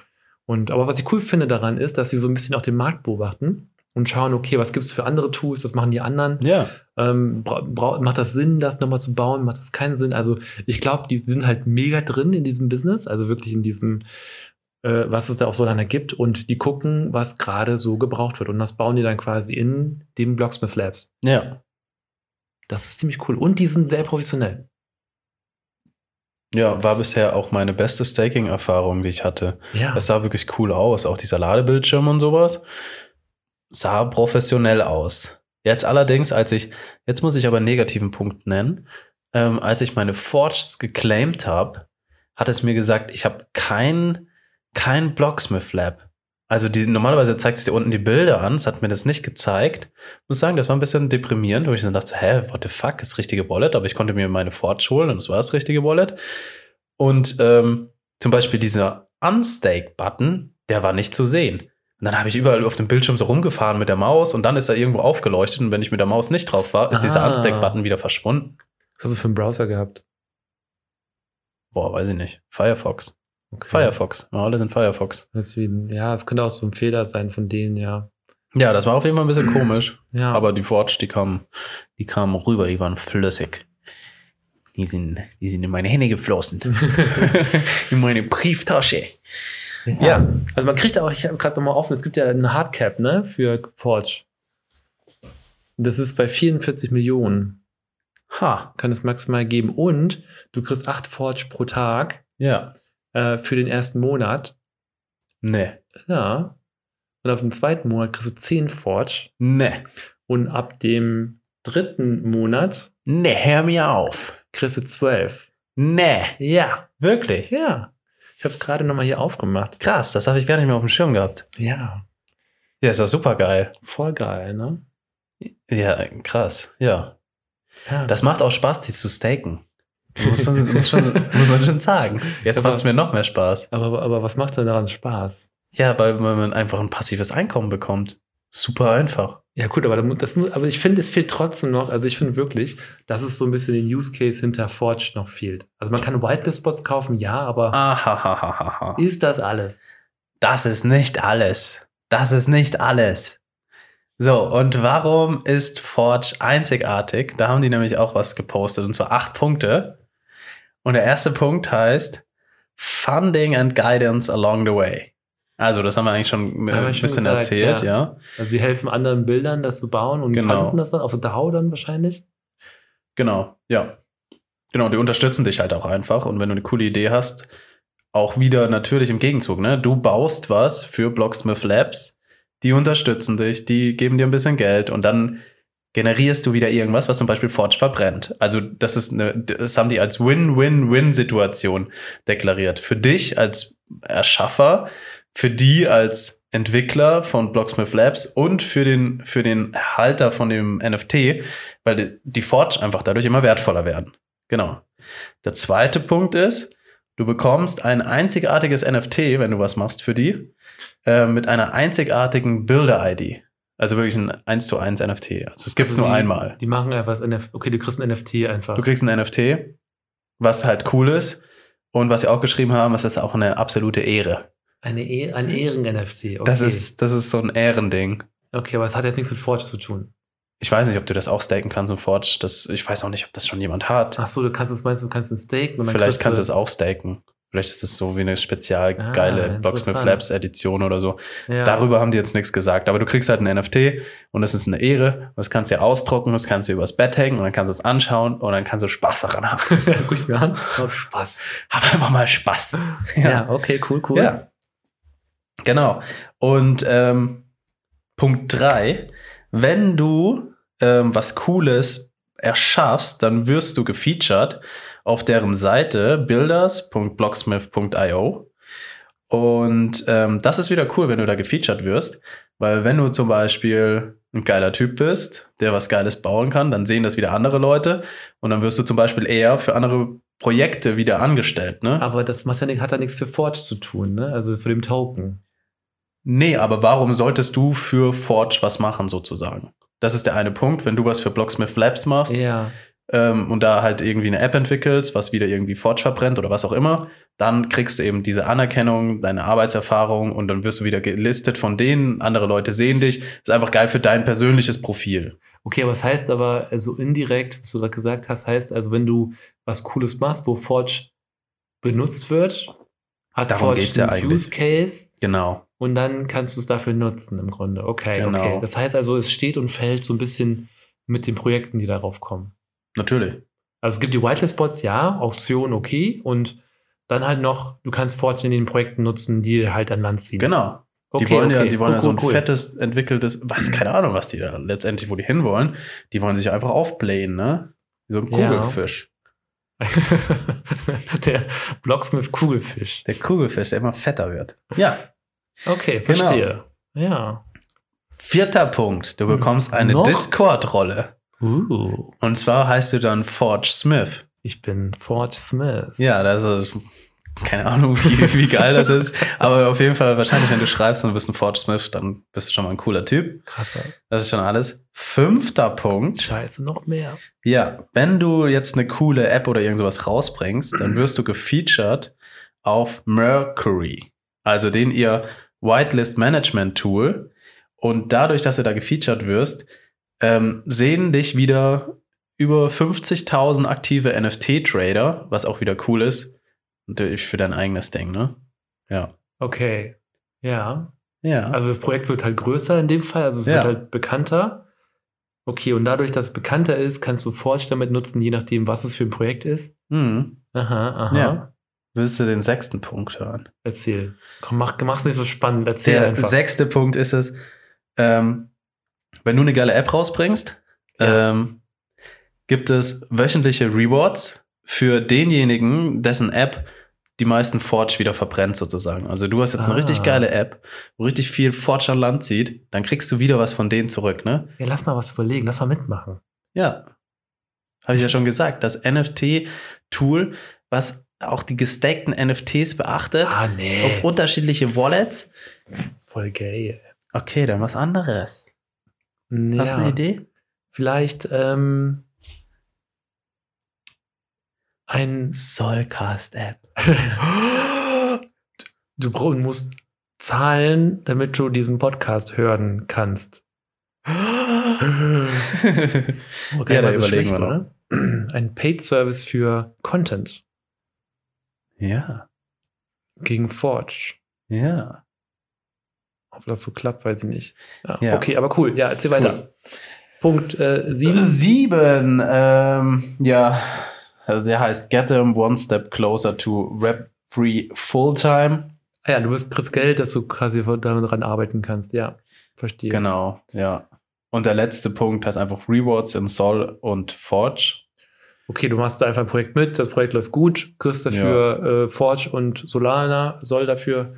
Und aber was ich cool finde daran ist, dass sie so ein bisschen auch den Markt beobachten und schauen, okay, was gibt es für andere Tools, was machen die anderen? Ja. Ähm, macht das Sinn, das nochmal zu bauen? Macht das keinen Sinn? Also ich glaube, die sind halt mega drin in diesem Business, also wirklich in diesem, äh, was es da auf Solana gibt und die gucken, was gerade so gebraucht wird und das bauen die dann quasi in dem Blocksmith Labs. Ja. Das ist ziemlich cool und die sind sehr professionell. Ja, war bisher auch meine beste Staking-Erfahrung, die ich hatte. Ja. Es sah wirklich cool aus, auch dieser Ladebildschirm und sowas. Sah professionell aus. Jetzt allerdings, als ich, jetzt muss ich aber einen negativen Punkt nennen, ähm, als ich meine Forges geclaimed habe, hat es mir gesagt, ich habe kein, kein Blocksmith Lab. Also die, normalerweise zeigt es dir unten die Bilder an, es hat mir das nicht gezeigt. Muss sagen, das war ein bisschen deprimierend, wo ich dann dachte, hä, what the fuck, ist das richtige Wallet, aber ich konnte mir meine Forge holen und es war das richtige Wallet. Und ähm, zum Beispiel dieser Unstake-Button, der war nicht zu sehen. Und dann habe ich überall auf dem Bildschirm so rumgefahren mit der Maus und dann ist er irgendwo aufgeleuchtet und wenn ich mit der Maus nicht drauf war, ist dieser Ah. Unstake-Button wieder verschwunden. Was hast du für einen Browser gehabt? Boah, weiß ich nicht. Firefox. Okay. Firefox. Ja, alle sind Firefox. Deswegen, ja, es könnte auch so ein Fehler sein von denen, ja. Ja, das war auf jeden Fall ein bisschen komisch. Ja, Aber die Forge, die kamen, die kamen rüber, die waren flüssig. Die sind, die sind in meine Hände geflossen. in meine Brieftasche. ja. Also man kriegt auch, ich habe gerade nochmal offen, es gibt ja eine Hardcap, ne, für Forge. Das ist bei 44 Millionen. Ha. Kann es maximal geben. Und du kriegst 8 Forge pro Tag Ja. Äh, für den ersten Monat. Nee. Ja. Und auf dem zweiten Monat kriegst du 10 Forge. Nee. Und ab dem dritten Monat Nee, hör mir auf. kriegst du 12. Nee. Ja. Wirklich? Ja. Ich habe es gerade nochmal hier aufgemacht. Krass, das habe ich gar nicht mehr auf dem Schirm gehabt. Ja. Ja, ist doch super geil. Voll geil, ne? Ja, krass. Ja. Ja. Das macht auch Spaß, die zu staken. Muss, man- muss, schon, muss man schon sagen. Jetzt macht es mir noch mehr Spaß. aber, aber was macht denn daran Spaß? Ja, weil man einfach ein passives Einkommen bekommt. Super einfach. Ja, gut, aber, das muss, aber ich finde, es fehlt trotzdem noch, also ich finde wirklich, dass es so ein bisschen den Use Case hinter Forge noch fehlt. Also man kann Whitelist-Spots kaufen, ja, aber Ahahaha. ist das alles? Das ist nicht alles. Das ist nicht alles. So, und warum ist Forge einzigartig? Da haben die nämlich auch was gepostet, und zwar acht Punkte. Und der erste Punkt heißt Funding and Guidance along the way. Also, das haben wir eigentlich schon ein schon bisschen gesagt, erzählt, ja. ja. Also sie helfen anderen Bildern, das zu bauen und Genau. fanden das dann, außer DAO dann wahrscheinlich. Genau, ja. Genau, die unterstützen dich halt auch einfach. Und wenn du eine coole Idee hast, auch wieder natürlich im Gegenzug, ne? Du baust was für Blocksmith Labs, die unterstützen dich, die geben dir ein bisschen Geld und dann generierst du wieder irgendwas, was zum Beispiel Forge verbrennt. Also das ist eine, das haben die als Win-Win-Win-Situation deklariert. Für dich als Erschaffer, für die als Entwickler von Blocksmith Labs und für den, für den Halter von dem NFT, weil die, Forge einfach dadurch immer wertvoller werden. Genau. Der zweite Punkt ist, du bekommst ein einzigartiges NFT, wenn du was machst für die, äh, mit einer einzigartigen Builder-ID. Also wirklich ein 1 zu 1 NFT. Also es gibt es Also nur einmal. Die machen einfach das NFT. Okay, du kriegst ein NFT einfach. Du kriegst ein NFT, was halt cool ist. Und was sie auch geschrieben haben, das ist auch eine absolute Ehre. Eine e ein Ehren-NFT. Okay. Das, ist, das ist so ein Ehrending. okay, aber es hat jetzt nichts mit Forge zu tun. Ich weiß nicht, ob du das auch staken kannst und Forge. Das, ich weiß auch nicht, ob das schon jemand hat. Ach so, du kannst es meinst, du kannst ein und dann Vielleicht kannst du es auch staken. Vielleicht ist das so wie eine spezial Ah, geile Blocksmith interessant. Labs Edition oder so. Ja. Darüber haben die jetzt nichts gesagt. Aber du kriegst halt ein NFT und das ist eine Ehre. Und das kannst du ja ausdrucken, das kannst du übers Bett hängen und dann kannst du es anschauen und dann kannst du Spaß daran haben. Guck ich mir an. Hab Spaß. Hab einfach mal Spaß. Ja, okay, cool, cool. Ja. Genau. Und ähm, Punkt drei: wenn du ähm, was Cooles erschaffst, dann wirst du gefeatured auf deren Seite builders.blocksmith.io. Und ähm, das ist wieder cool, wenn du da gefeatured wirst, weil wenn du zum Beispiel ein geiler Typ bist, der was Geiles bauen kann, dann sehen das wieder andere Leute und dann wirst du zum Beispiel eher für andere Projekte wieder angestellt, ne? Aber das macht ja, nicht- hat ja nichts für Forge zu tun, ne? Also für den Token. Nee, aber warum solltest du für Forge was machen, sozusagen? Das ist der eine Punkt. Wenn du was für Blocksmith Labs machst Ja. Ähm, und da halt irgendwie eine App entwickelst, was wieder irgendwie Forge verbrennt oder was auch immer, dann kriegst du eben diese Anerkennung, deine Arbeitserfahrung und dann wirst du wieder gelistet von denen. Andere Leute sehen dich. Ist einfach geil für dein persönliches Profil. Okay, aber es heißt aber, also indirekt, was du gerade gesagt hast, heißt also, wenn du was Cooles machst, wo Forge benutzt wird, hat Darum Forge geht's ja einen eigentlich. Use Case Genau. und dann kannst du es dafür nutzen im Grunde. Okay, Genau. okay. Das heißt also, es steht und fällt so ein bisschen mit den Projekten, die darauf kommen. Natürlich. Also es gibt die Whitelist-Bots, ja, Auktion, okay. Und dann halt noch, du kannst Forge in den Projekten nutzen, die halt an Land ziehen. Genau. Okay, die wollen ja, okay. die wollen Cool, ja so ein cool. fettes, entwickeltes, was, keine Ahnung, was die da letztendlich, wo die hinwollen. Die wollen sich einfach aufblähen, ne? Wie so ein Ja. Kugelfisch. der Blocksmith Kugelfisch. Der Kugelfisch, der immer fetter wird. Ja. Okay, Genau. verstehe. Ja. Vierter Punkt. Du bekommst eine? Discord-Rolle. Uh, Und zwar heißt du dann Forge Smith. ich bin Forge Smith. Ja, das ist keine Ahnung, wie, wie geil das ist. Aber auf jeden Fall, wahrscheinlich, wenn du schreibst und du bist ein Forge Smith, dann bist du schon mal ein cooler Typ. Krasser. Das ist schon alles. Fünfter Punkt. Scheiße, noch mehr. Ja, wenn du jetzt eine coole App oder irgend sowas rausbringst, dann wirst du gefeatured auf Mercury, also den ihr Whitelist Management Tool. Und dadurch, dass du da gefeatured wirst, ähm, sehen dich wieder über 50.000 aktive NFT-Trader, was auch wieder cool ist. Natürlich für dein eigenes Ding, ne? Ja. Okay. Ja. Ja. Also das Projekt wird halt größer in dem Fall, also es Ja. wird halt bekannter. Okay, und dadurch, dass es bekannter ist, kannst du Forge damit nutzen, je nachdem, was es für ein Projekt ist. hm. Aha, aha. Ja. Willst du den sechsten Punkt hören? Erzähl. Komm, mach, mach's nicht so spannend. Erzähl Der einfach. sechste Punkt ist es, ähm, wenn du eine geile App rausbringst, Ja. ähm, gibt es wöchentliche Rewards für denjenigen, dessen App die meisten Forge wieder verbrennt sozusagen. Also du hast jetzt eine Ah. richtig geile App, wo richtig viel Forge an Land zieht, dann kriegst du wieder was von denen zurück, ne? Ja, lass mal was überlegen, lass mal mitmachen. Ja. Habe ich ja schon gesagt, das NFT-Tool, was auch die gestakten NFTs beachtet, Ah, nee. auf unterschiedliche Wallets. Voll gay. Okay, dann was anderes. Ja. Hast du eine Idee? Vielleicht ähm, ein. Soulcast-App. Du musst zahlen, damit du diesen Podcast hören kannst. Okay, Ja, da was ist noch. oder? Ein Paid-Service für Content ja, gegen Forge. ja. Ob das so klappt, weiß ich nicht. Ja, Ja. Okay, aber cool. Ja, erzähl weiter. Punkt äh, sieben. Sieben, ähm, ja. Also der heißt Get them one step closer to Rap Free Fulltime. Ah ja, du wirst, kriegst Geld, dass du quasi daran arbeiten kannst. Ja, verstehe. Genau, ja. Und der letzte Punkt heißt einfach Rewards in Sol und Forge. Okay, du machst da einfach ein Projekt mit, das Projekt läuft gut, kriegst dafür äh, Forge und Solana, Sol dafür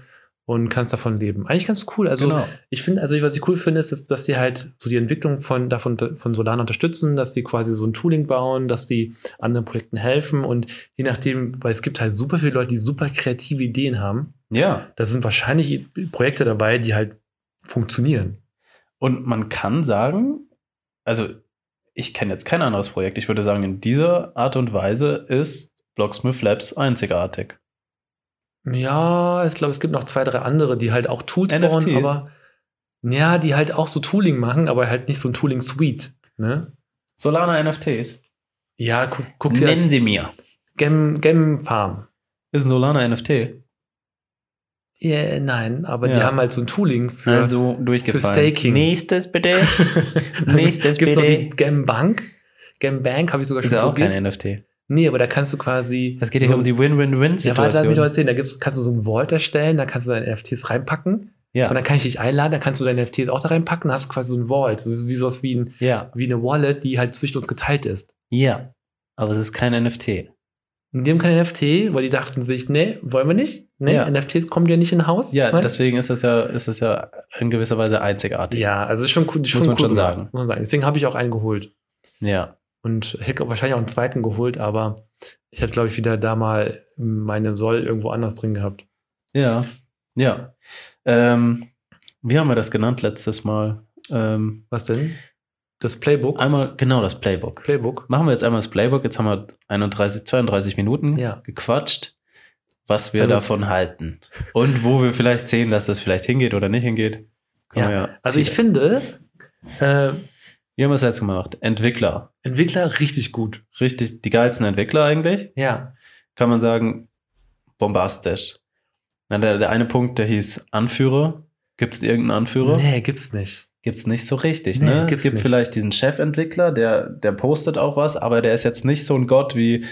und kannst davon leben. Eigentlich ganz cool. Also Genau. ich finde, also was ich cool finde, ist, dass, dass die halt so die Entwicklung von davon von Solana unterstützen, dass die quasi so ein Tooling bauen, dass die anderen Projekten helfen und je nachdem, weil es gibt halt super viele Leute, die super kreative Ideen haben. Ja. Da sind wahrscheinlich Projekte dabei, die halt funktionieren. Und man kann sagen, also ich kenne jetzt kein anderes Projekt. Ich würde sagen, in dieser Art und Weise ist Blocksmith Labs einzigartig. Ja, ich glaube, es gibt noch zwei, drei andere, die halt auch Tools NFTs. bauen, aber ja, die halt auch so Tooling machen, aber halt nicht so ein Tooling-Suite. Ne? Solana NFTs. Ja, guck, guck dir Nennen Sie mir. Gem, Gem Farm. Ist ein Solana NFT. Ja, nein, aber die Ja. haben halt so ein Tooling für. also durchgefallen. für Staking. Nächstes bitte. Nächstes Gibt's noch bitte. die Gem Bank? Gem Bank habe ich sogar Ist schon ja auch probiert. kein NFT. Nee, aber da kannst du quasi. Es geht hier so um die Ja, warte, doch Win-Win-Win-Situation. erzählen. Da gibt's, kannst du so ein Vault erstellen, da kannst du deine NFTs reinpacken. Ja, Und dann kann ich dich einladen, dann kannst du deine NFTs auch da reinpacken, hast du quasi so ein Vault. So, wie sowas wie, ein, ja, wie eine Wallet, die halt zwischen uns geteilt ist. ja. Aber es ist kein NFT. Die haben kein NFT, weil die dachten sich, nee, wollen wir nicht. Nee, Ja. NFTs kommen dir nicht in Haus. Ja, Nein? deswegen ist es ja, ist es ja in gewisser Weise einzigartig. ja, also ist schon cool. Ist Muss schon man cool schon sagen. Deswegen habe ich auch einen geholt. Ja. Und hätte wahrscheinlich auch einen zweiten geholt, aber ich hätte, glaube ich, wieder da mal meine Soll irgendwo anders drin gehabt. Ja, ja. Ähm, wie haben wir das genannt letztes Mal? Ähm, Was denn? Das Playbook? einmal, genau, das Playbook. Playbook? Machen wir jetzt einmal das Playbook. Jetzt haben wir 31, 32 Minuten Ja. gequatscht, was wir Also- davon halten. Und wo wir vielleicht sehen, dass das vielleicht hingeht oder nicht hingeht. Ja. wir Also ich finde, äh, Wie haben wir es jetzt gemacht? Entwickler. Entwickler richtig gut. Richtig, die geilsten Entwickler eigentlich. Ja. Kann man sagen, bombastisch. Na, der, der eine Punkt, der hieß Anführer. Gibt es irgendeinen Anführer? Nee, gibt's nicht. Gibt es nicht so richtig, Nee, ne? Es gibt nicht. vielleicht diesen Chefentwickler, der, der postet auch was, aber der ist jetzt nicht so ein Gott wie,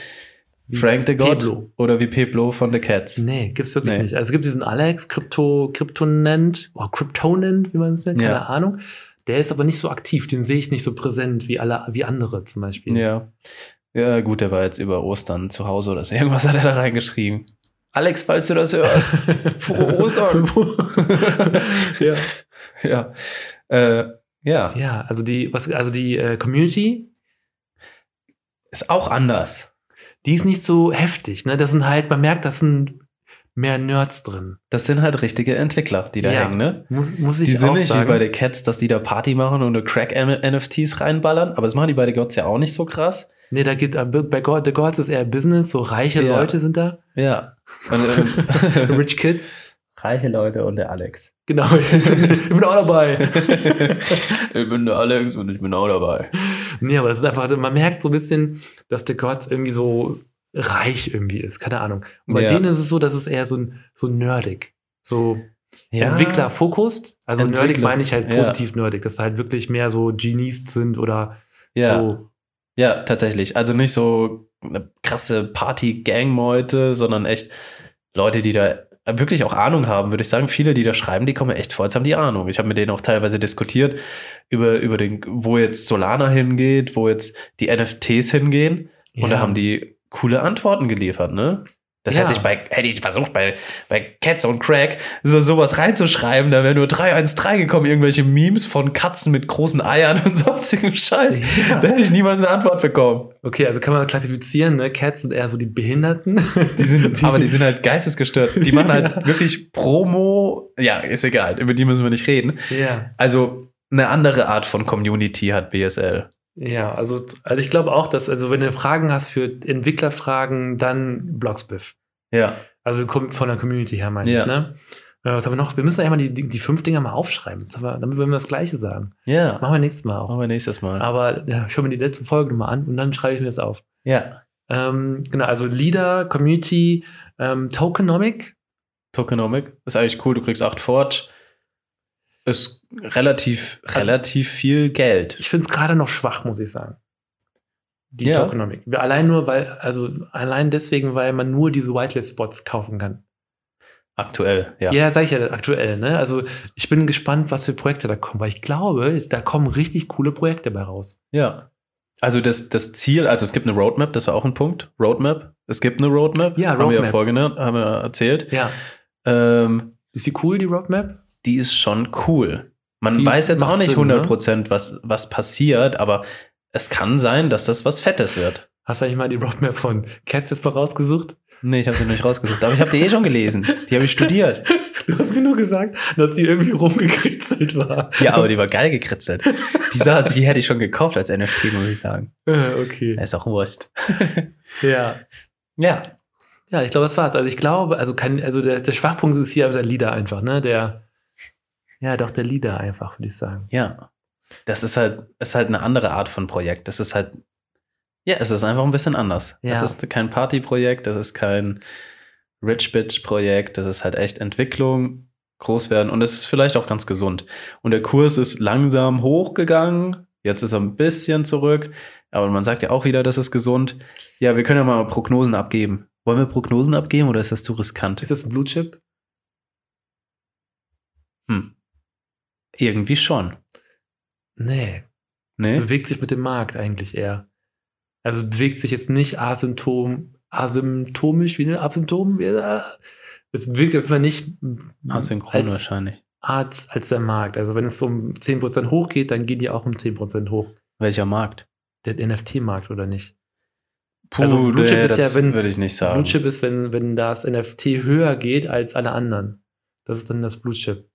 Wie Frank the God Pablo. oder wie Peblo von The Cats. Nee, gibt's wirklich Nee. nicht. Also es gibt diesen Alex, Krypto, Kryptonent, oh, Kryptonent, wie man es nennt, keine Ja. Ahnung. Der ist aber nicht so aktiv, den sehe ich nicht so präsent wie alle, wie andere zum Beispiel. Ja. Ja, gut, der war jetzt über Ostern zu Hause oder so. Irgendwas hat er da reingeschrieben. Alex, falls du das hörst. Frohe Ostern. ja. ja. Äh, ja. ja, also die, was, also die äh, Community, Ist auch anders. die ist nicht so heftig. Ne? Das sind halt, man merkt, das sind mehr Nerds drin. Das sind halt richtige Entwickler, die da Ja. hängen, ne? Muss, muss ich Die sind auch nicht sagen. wie bei The Cats, dass die da Party machen und nur Crack-NFTs reinballern, aber das machen die bei The Gods ja auch nicht so krass. nee, da geht äh, bei God, The Gods ist eher Business, so reiche Ja. Leute sind da. Ja. Und, ähm, Rich Kids. Reiche Leute und der Alex. Genau, ich bin, auch dabei. ich bin der Alex und ich bin auch dabei. Nee, aber das ist einfach, man merkt so ein bisschen, dass der Gott irgendwie so reich irgendwie ist. Keine Ahnung. Und bei Ja. denen ist es so, dass es eher so, ein, so nerdig. So Entwickler fokussed. Also nerdig Entwickler, meine ich halt ja. positiv nerdig, dass halt wirklich mehr so Genies sind oder Ja. so. Ja, tatsächlich. Also nicht so eine krasse Party-Gang-Meute, sondern echt Leute, die da wirklich auch Ahnung haben, würde ich sagen. Viele, die da schreiben, die kommen echt vor, als haben die Ahnung. Ich habe mit denen auch teilweise diskutiert über, über den, wo jetzt Solana hingeht, wo jetzt die NFTs hingehen. Und da Ja. haben die coole Antworten geliefert, ne? Das Ja. hätte ich bei, hätte ich versucht, bei, bei Cats und Crack so sowas reinzuschreiben, da wäre nur 313 gekommen, irgendwelche Memes von Katzen mit großen Eiern und sonstigen Scheiß. Ja. Da hätte ich niemals eine Antwort bekommen. Okay, also kann man klassifizieren, ne? Cats sind eher so die Behinderten. Die sind, aber die sind halt geistesgestört. Die machen halt wirklich Promo. Ja, ist egal, über die müssen wir nicht reden. ja. Also eine andere Art von Community hat BSL. Ja, also, also ich glaube auch, dass, also wenn du Fragen hast für Entwicklerfragen, dann Blogsbiff. Ja. Also kommt von der Community her, meine Ja. ich, ne? Äh, Was haben wir noch? Wir müssen ja mal die, die, die fünf Dinger mal aufschreiben, wir, damit wir das Gleiche sagen. Ja. Machen wir nächstes Mal auch. Machen wir nächstes Mal. Aber ja, ich höre mir die letzte Folge mal an und dann schreibe ich mir das auf. Ja. Ähm, genau, also Leader, Community, ähm, Tokenomic. Tokenomic ist eigentlich cool. Du kriegst 8 Forge. Ist relativ, Also- relativ viel Geld. Ich finde es gerade noch schwach, muss ich sagen. Die Ja. Tokenomic. Allein nur, weil, also allein deswegen, weil man nur diese Whitelist-Spots kaufen kann. Aktuell, ja. Ja, sag ich ja aktuell, ne? Also ich bin gespannt, was für Projekte da kommen, weil ich glaube, da kommen richtig coole Projekte bei raus. Ja. Also das, das Ziel, also es gibt eine Roadmap, das war auch ein Punkt. Roadmap. Es gibt eine Roadmap. Ja, Haben wir ja Roadmap. vorgenannt, haben wir erzählt. Ja. Ähm, Ist die cool, die Roadmap? Die ist schon cool. Man Die weiß jetzt auch nicht Sinn, ne? 100%, was, was passiert, aber es kann sein, dass das was Fettes wird. Hast du eigentlich mal die Roadmap von Cats jetzt mal rausgesucht? Nee, ich habe sie noch nicht rausgesucht, aber ich habe die eh schon gelesen. Die habe ich studiert. Du hast mir nur gesagt, dass die irgendwie rumgekritzelt war. Ja, aber die war geil gekritzelt. Die, sah, die hätte ich schon gekauft als NFT, muss ich sagen. Okay. Ist auch wurscht. Ja. Ja. Ja, ich glaube, das war's. Also ich glaube, also kann, also der, der Schwachpunkt ist hier aber der Leader einfach, ne? Der, ja, doch der Leader einfach, würde ich sagen. Ja. Das ist halt, ist halt eine andere Art von Projekt. Das ist halt, ja, es ist einfach ein bisschen anders. Ja. Es ist kein Partyprojekt, das ist kein Rich Bitch Projekt, das ist halt echt Entwicklung, groß werden und es ist vielleicht auch ganz gesund. Und der Kurs ist langsam hochgegangen. Jetzt ist er ein bisschen zurück, aber man sagt ja auch wieder, das ist gesund. Ja, wir können ja mal Prognosen abgeben. Wollen wir Prognosen abgeben oder ist das zu riskant? Ist das ein Blue Chip? Hm. Irgendwie schon. Nee. Es Nee? bewegt sich mit dem Markt eigentlich eher. Also es bewegt sich jetzt nicht asymptom, asymptomisch wie eine Asymptom. Es bewegt sich auf jeden Fall nicht Asynchron als, wahrscheinlich. als, als der Markt. Also wenn es um 10% hochgeht, dann gehen die auch um 10% hoch. Welcher Markt? Der NFT-Markt oder nicht? Puh, Also Blue Chip ist ja, wenn- würde ich nicht sagen. Blue Chip ist, wenn, wenn das NFT höher geht als alle anderen. Das ist dann das Blue Chip.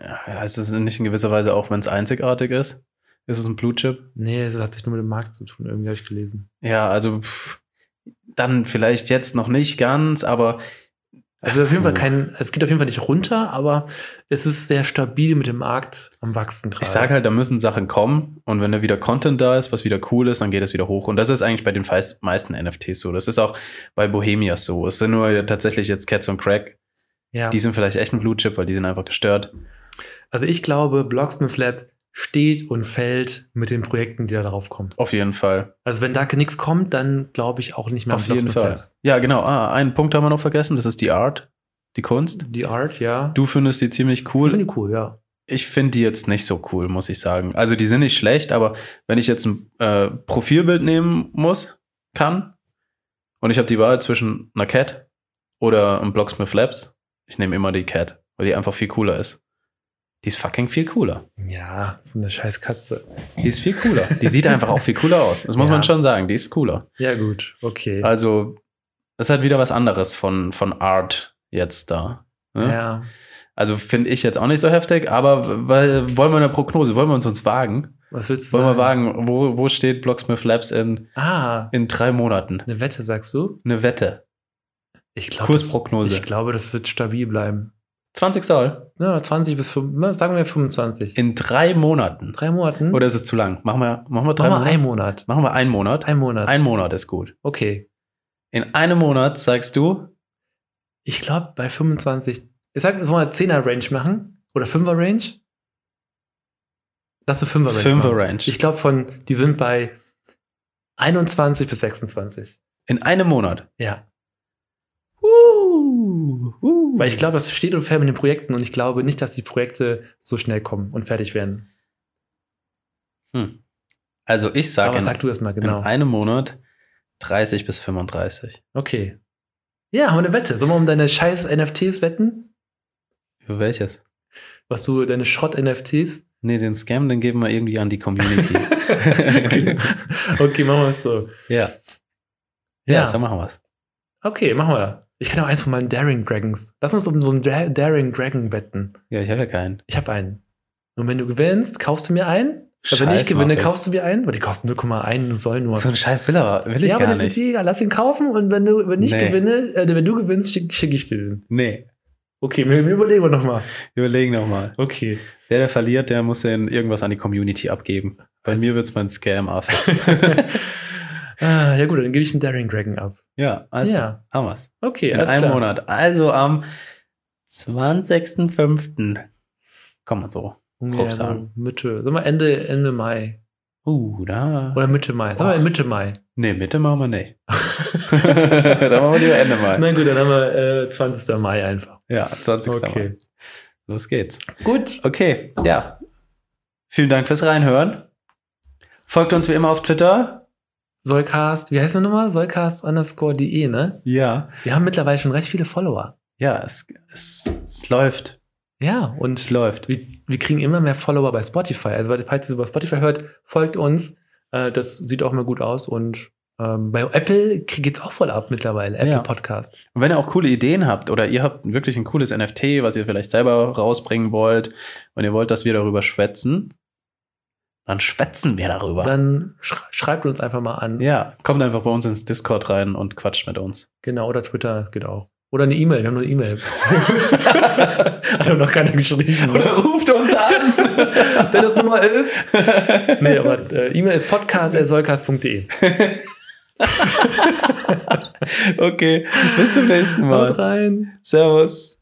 Ja, ist es nicht in gewisser Weise auch, wenn es einzigartig ist? Ist es ein Blue Chip? Nee, das hat sich nur mit dem Markt zu tun, irgendwie habe ich gelesen. Ja, also pff, dann vielleicht jetzt noch nicht ganz, aber Also auf jeden Fall kein, es geht auf jeden Fall nicht runter, aber es ist sehr stabil mit dem Markt am Wachsen gerade. ich sage halt, da müssen Sachen kommen und wenn da wieder Content da ist, was wieder cool ist, dann geht es wieder hoch. Und das ist eigentlich bei den meisten NFTs so. Das ist auch bei Bohemias so. Es sind nur tatsächlich jetzt Cats und Crack. Ja. Die sind vielleicht echt ein Blue Chip, weil die sind einfach gestört. Also ich glaube, Blocksmith Lab steht und fällt mit den Projekten, die da drauf kommen. Auf jeden Fall. Also wenn da nichts kommt, dann glaube ich auch nicht mehr an Auf jeden Fall. Labs. Ja, genau. Ah, einen Punkt haben wir noch vergessen. Das ist die Art, die Kunst. Die Art, ja. Du findest die ziemlich Ich cool. finde die cool, ja. Ich finde die jetzt nicht so cool, muss ich sagen. Also die sind nicht schlecht, aber wenn ich jetzt ein äh, Profilbild nehmen muss, kann, und ich habe die Wahl zwischen einer Cat oder einem Blocksmith Labs, ich nehme immer die Cat, weil die einfach viel cooler ist. Die ist fucking viel cooler. Ja, so eine scheiß Katze. Die ist viel cooler. Die sieht einfach auch viel cooler aus. Das muss Ja. man schon sagen. Die ist cooler. Ja, gut, okay. Also, das ist halt wieder was anderes von, von Art jetzt da. ne? ja. Also finde ich jetzt auch nicht so heftig, aber weil, wollen wir eine Prognose, wollen wir uns uns wagen? Was willst du Wollen wir sagen? wagen, wo, wo steht Blocksmith Labs in, Ah, in drei Monaten? eine Wette, sagst du? Eine Wette. Ich glaube, das, Kursprognose. ich glaube, das wird stabil bleiben. 20 Soll. Ja, 20 bis 5, na, sagen wir 25. In drei Monaten. drei Monaten? Oder ist es zu lang? Machen wir, machen wir drei Machen wir Monate? einen Monat. Machen wir einen Monat. Ein Monat. Ein Monat ist gut. okay. In einem Monat sagst du, Ich glaube, bei 25. Ich sag, wollen wir 10er Range machen? Oder 5er Range? Lass eine 5er Range. Fünfer machen. Range. Ich glaube, von, die sind bei 21 bis 26. In einem Monat. Ja. Uh, uh. Weil ich glaube, das steht und fällt mit den Projekten und ich glaube nicht, dass die Projekte so schnell kommen und fertig werden. Hm. Also ich sage sag du das mal genau. in einem Monat 30 bis 35. Okay. Ja, haben wir eine Wette. Sollen wir um deine scheiß NFTs wetten? Für welches? Was du, deine Schrott-NFTs? Nee, den Scam, den geben wir irgendwie an die Community. okay. okay, machen wir es so. ja. Ja. Ja, so machen wir's. Okay, machen wir. Ich kann auch eins von meinen Daring Dragons. Lass uns um so einen Dra Daring Dragon wetten. Ja, ich habe ja keinen. Ich habe einen. Und wenn du gewinnst, kaufst du mir einen. Aber wenn ich Scheiß, gewinne, kaufst du mir einen. Weil die kosten 0,1 soll nur. So einen Scheiß will, will ich ja, aber gar nicht. egal. Lass ihn kaufen und wenn, du, wenn ich Nee. gewinne, äh, wenn du gewinnst, schicke schick ich dir den. Nee, Okay, wir, wir überlegen wir nochmal. wir überlegen nochmal. Okay. Der, der verliert, der muss dann irgendwas an die Community abgeben. Bei Was? mir wird's mein Scam af. ah, ja gut, dann gebe ich einen Daring Dragon ab. ja, also Ja. haben wir's. Okay, In einem klar. Monat. Also am 20.05. Komm mal so. Ja, grob so sagen. Mitte, sagen wir Ende, Ende Mai. Uh, da. Oder Mitte Mai. Sagen wir Och. Mitte Mai. Nee, Mitte machen wir nicht. dann machen wir lieber Ende Mai. Na gut, dann haben wir äh, 20. Mai einfach. Ja, 20. Mai. Okay. Los geht's. Gut. Okay, ja. Vielen Dank fürs Reinhören. Folgt uns wie immer auf Twitter. Solcast, wie heißt der nochmal? Solcast underscore de, ne? Ja. Wir haben mittlerweile schon recht viele Follower. Ja, es, es, es läuft. Ja, und Es läuft. wir, wir kriegen immer mehr Follower bei Spotify. Also, falls ihr über Spotify hört, folgt uns. Äh, das sieht auch immer gut aus. Und ähm, bei Apple geht's auch voll ab mittlerweile. Apple Ja. Podcast. Und wenn ihr auch coole Ideen habt oder ihr habt wirklich ein cooles NFT, was ihr vielleicht selber rausbringen wollt und ihr wollt, dass wir darüber schwätzen, dann schwätzen wir darüber. Dann sch schreibt uns einfach mal an. ja, kommt einfach bei uns ins Discord rein und quatscht mit uns. Genau, oder Twitter geht auch. Oder eine E-Mail, wir haben nur eine E-Mail. Hat noch keiner geschrieben. Oder ruft uns an. Wenn das Nummer ist. Nee, aber äh, E-Mail ist podcast.solcast.de. okay, bis zum nächsten Mal. Haut rein. Servus.